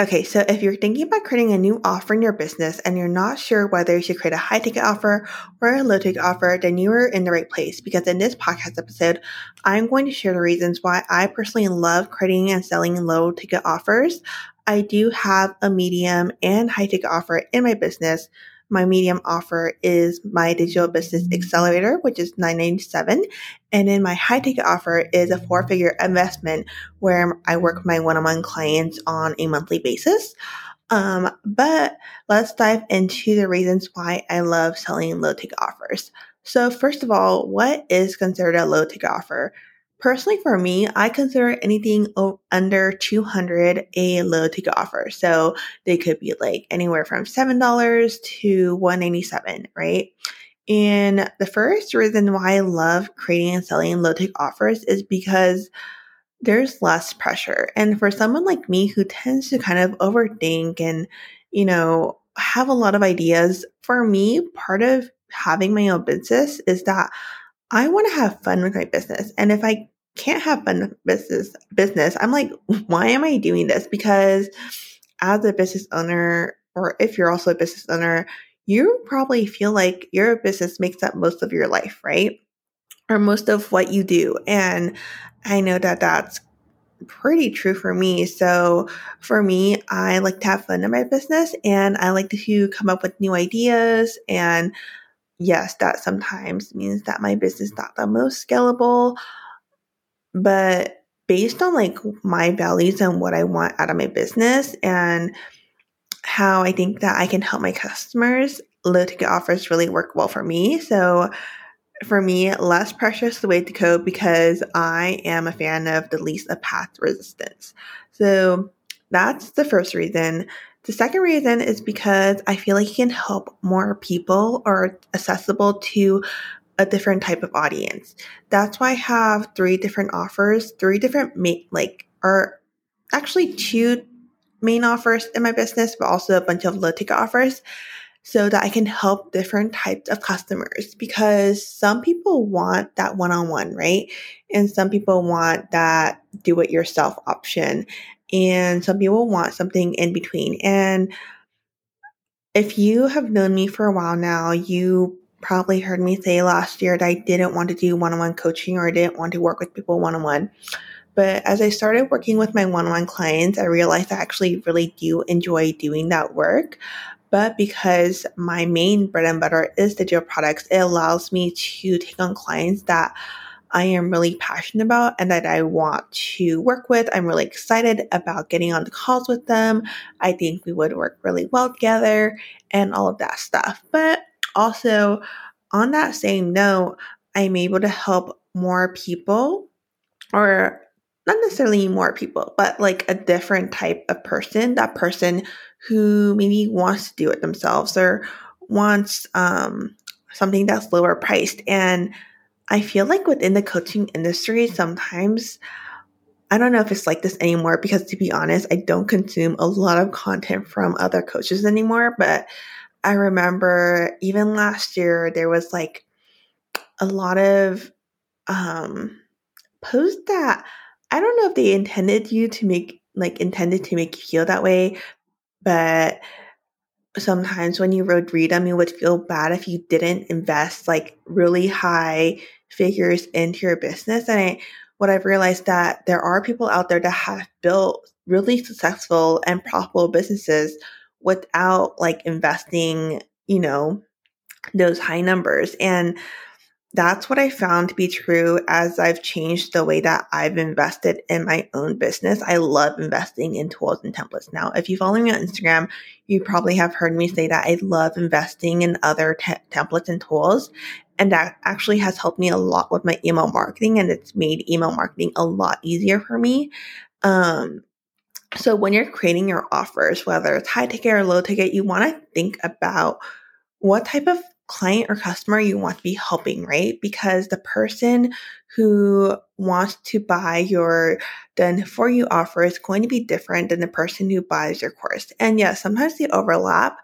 Okay, so if you're thinking about creating a new offer in your business and you're not sure whether you should create a high ticket offer or a low ticket offer, then you are in the right place because in this podcast episode, I'm going to share the reasons why I personally love creating and selling low ticket offers. I do have a medium and high ticket offer in my business, my medium offer is my digital business accelerator, which is 997. And then my high ticket offer is a four figure investment where I work my one on one clients on a monthly basis. Um, but let's dive into the reasons why I love selling low ticket offers. So first of all, what is considered a low ticket offer? Personally, for me, I consider anything under 200 a low ticket offer. So they could be like anywhere from $7 to 197, right? And the first reason why I love creating and selling low ticket offers is because there's less pressure. And for someone like me who tends to kind of overthink and, you know, have a lot of ideas, for me, part of having my own business is that I want to have fun with my business. And if I can't have fun business business, I'm like, why am I doing this? Because as a business owner, or if you're also a business owner, you probably feel like your business makes up most of your life, right? Or most of what you do. And I know that that's pretty true for me. So for me, I like to have fun in my business and I like to come up with new ideas. And yes, that sometimes means that my business not the most scalable but based on like my values and what I want out of my business and how I think that I can help my customers, low ticket offers really work well for me. So for me, less pressure is the way to go because I am a fan of the least of path resistance. So that's the first reason. The second reason is because I feel like it can help more people or accessible to a different type of audience. That's why I have three different offers, three different ma- like are actually two main offers in my business, but also a bunch of low ticket offers so that I can help different types of customers because some people want that one on one, right? And some people want that do it yourself option. And some people want something in between. And if you have known me for a while now, you probably heard me say last year that I didn't want to do one on one coaching or I didn't want to work with people one on one. But as I started working with my one on one clients, I realized I actually really do enjoy doing that work. But because my main bread and butter is digital products, it allows me to take on clients that I am really passionate about and that I want to work with. I'm really excited about getting on the calls with them. I think we would work really well together and all of that stuff. But also, on that same note, I'm able to help more people, or not necessarily more people, but like a different type of person, that person who maybe wants to do it themselves or wants um, something that's lower priced. And I feel like within the coaching industry, sometimes I don't know if it's like this anymore because to be honest, I don't consume a lot of content from other coaches anymore, but I remember even last year there was like a lot of um posts that I don't know if they intended you to make like intended to make you feel that way, but sometimes when you would read them, you would feel bad if you didn't invest like really high figures into your business. And I, what I've realized that there are people out there that have built really successful and profitable businesses without like investing, you know, those high numbers. And that's what I found to be true as I've changed the way that I've invested in my own business. I love investing in tools and templates. Now, if you follow me on Instagram, you probably have heard me say that I love investing in other te- templates and tools. And that actually has helped me a lot with my email marketing and it's made email marketing a lot easier for me. Um, so when you're creating your offers, whether it's high ticket or low ticket, you want to think about what type of client or customer you want to be helping, right? Because the person who wants to buy your done for you offer is going to be different than the person who buys your course. And yes, sometimes they overlap,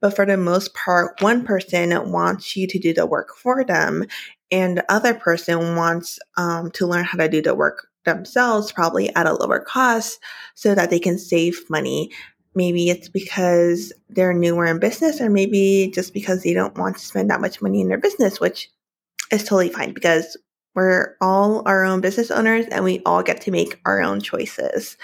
but for the most part, one person wants you to do the work for them and the other person wants um, to learn how to do the work themselves, probably at a lower cost, so that they can save money. maybe it's because they're newer in business, or maybe just because they don't want to spend that much money in their business, which is totally fine because we're all our own business owners and we all get to make our own choices.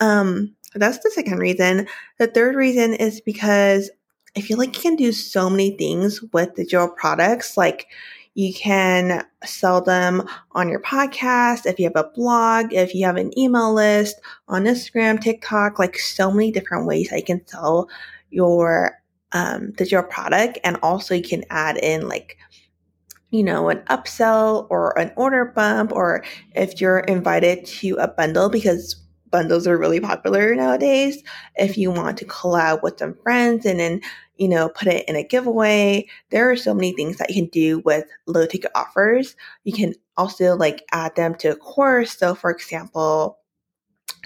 Um, that's the second reason. The third reason is because I feel like you can do so many things with digital products. Like you can sell them on your podcast, if you have a blog, if you have an email list on Instagram, TikTok, like so many different ways I can sell your um, digital product. And also you can add in like you know, an upsell or an order bump, or if you're invited to a bundle because bundles are really popular nowadays. If you want to collab with some friends and then, you know, put it in a giveaway, there are so many things that you can do with low ticket offers. You can also like add them to a course. So for example,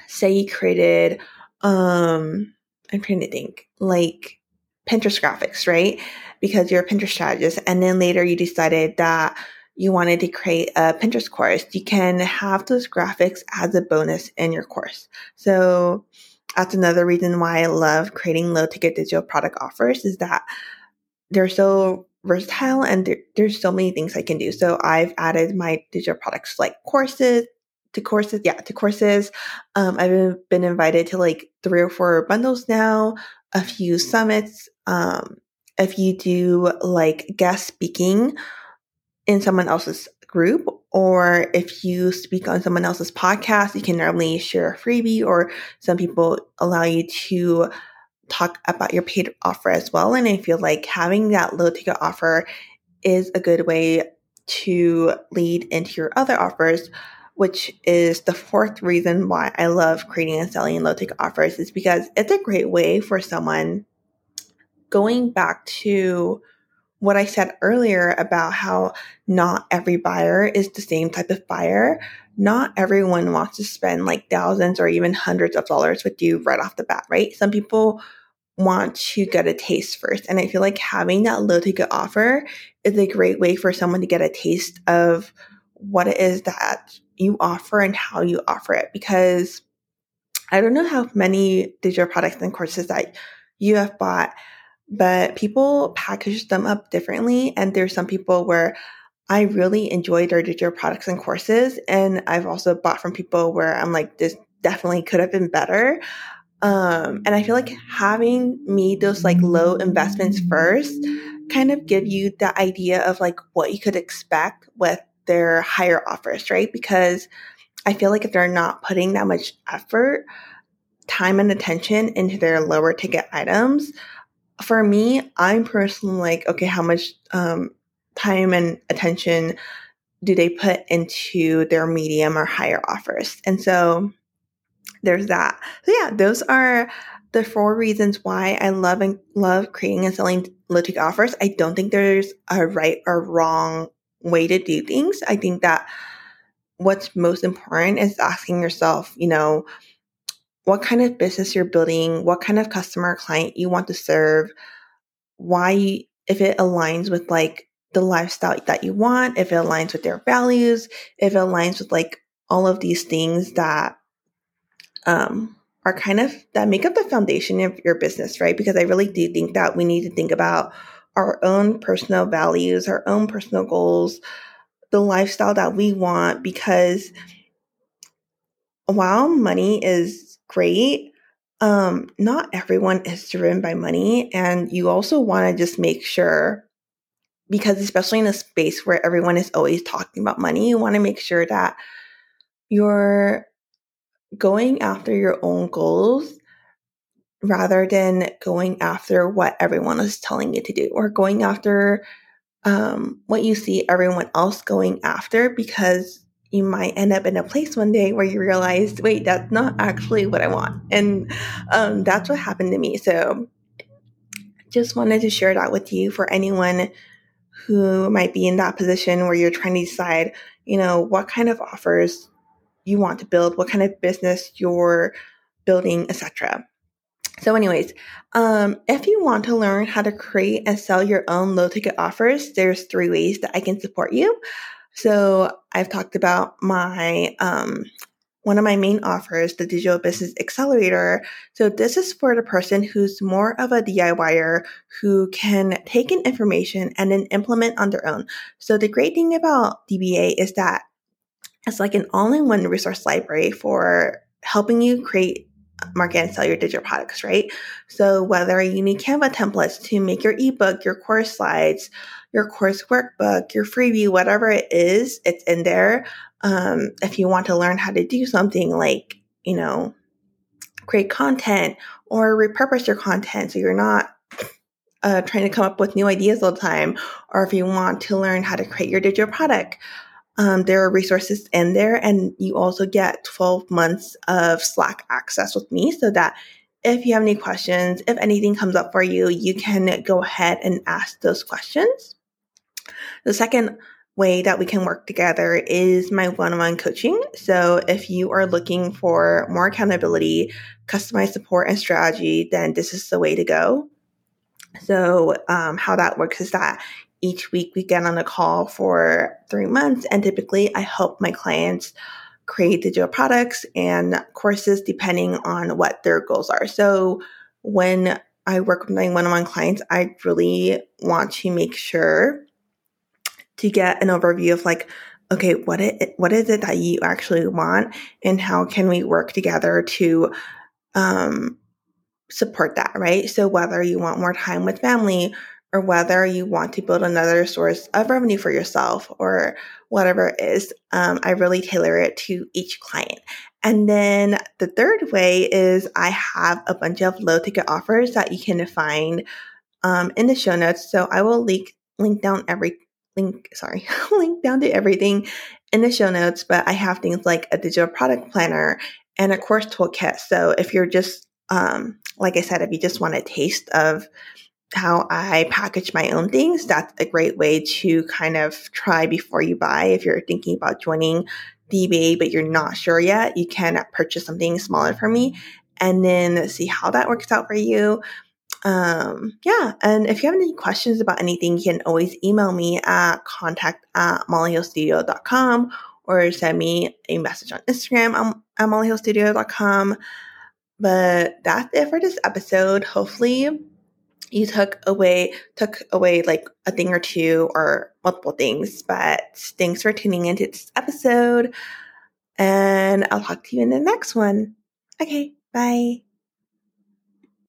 say you created, um, I'm trying to think, like Pinterest graphics, right? Because you're a Pinterest strategist. And then later you decided that you wanted to create a Pinterest course, you can have those graphics as a bonus in your course. So that's another reason why I love creating low ticket digital product offers is that they're so versatile and there, there's so many things I can do. So I've added my digital products like courses, to courses. Yeah, to courses. Um, I've been invited to like three or four bundles now, a few summits. Um, if you do like guest speaking in someone else's group, or if you speak on someone else's podcast, you can normally share a freebie, or some people allow you to talk about your paid offer as well. And I feel like having that low ticket offer is a good way to lead into your other offers, which is the fourth reason why I love creating and selling low ticket offers, is because it's a great way for someone going back to what I said earlier about how not every buyer is the same type of buyer. Not everyone wants to spend like thousands or even hundreds of dollars with you right off the bat, right? Some people want to get a taste first. And I feel like having that low ticket offer is a great way for someone to get a taste of what it is that you offer and how you offer it. Because I don't know how many digital products and courses that you have bought but people package them up differently. And there's some people where I really enjoy their digital products and courses. And I've also bought from people where I'm like, this definitely could have been better. Um, and I feel like having made those like low investments first kind of give you the idea of like what you could expect with their higher offers, right? Because I feel like if they're not putting that much effort, time, and attention into their lower ticket items, for me, I'm personally like, okay, how much um, time and attention do they put into their medium or higher offers? And so there's that. So yeah, those are the four reasons why I love and love creating and selling ticket offers. I don't think there's a right or wrong way to do things. I think that what's most important is asking yourself, you know, what kind of business you're building, what kind of customer client you want to serve, why, if it aligns with like the lifestyle that you want, if it aligns with their values, if it aligns with like all of these things that um, are kind of that make up the foundation of your business, right? Because I really do think that we need to think about our own personal values, our own personal goals, the lifestyle that we want, because while money is great. Um, not everyone is driven by money. And you also want to just make sure, because especially in a space where everyone is always talking about money, you want to make sure that you're going after your own goals rather than going after what everyone is telling you to do or going after um, what you see everyone else going after because you might end up in a place one day where you realize, wait, that's not actually what I want. And um, that's what happened to me. So just wanted to share that with you for anyone who might be in that position where you're trying to decide, you know, what kind of offers you want to build, what kind of business you're building, etc. So, anyways, um, if you want to learn how to create and sell your own low ticket offers, there's three ways that I can support you. So I've talked about my um, one of my main offers, the Digital Business Accelerator. So this is for the person who's more of a DIYer who can take in information and then implement on their own. So the great thing about DBA is that it's like an all-in-one resource library for helping you create market and sell your digital products, right? So whether you need Canva templates to make your ebook, your course slides, your course workbook, your freebie, whatever it is, it's in there. Um, if you want to learn how to do something like, you know, create content or repurpose your content so you're not uh, trying to come up with new ideas all the time, or if you want to learn how to create your digital product, um, there are resources in there, and you also get 12 months of Slack access with me so that if you have any questions, if anything comes up for you, you can go ahead and ask those questions. The second way that we can work together is my one on one coaching. So, if you are looking for more accountability, customized support, and strategy, then this is the way to go. So, um, how that works is that each week we get on a call for three months, and typically I help my clients create digital products and courses depending on what their goals are. So when I work with my one on one clients, I really want to make sure to get an overview of like, okay, what it, what is it that you actually want, and how can we work together to um, support that, right? So whether you want more time with family or whether you want to build another source of revenue for yourself or whatever it is, um, I really tailor it to each client. And then the third way is I have a bunch of low ticket offers that you can find um, in the show notes. So I will link link down every link sorry link down to everything in the show notes. But I have things like a digital product planner and a course toolkit. So if you're just um, like I said, if you just want a taste of how I package my own things, that's a great way to kind of try before you buy. If you're thinking about joining DBA, but you're not sure yet, you can purchase something smaller for me and then see how that works out for you. Um, yeah. And if you have any questions about anything, you can always email me at contact at mollyhillstudio.com or send me a message on Instagram I'm at mollyhillstudio.com. But that's it for this episode. Hopefully, you took away took away like a thing or two or multiple things. But thanks for tuning into this episode, and I'll talk to you in the next one. Okay, bye.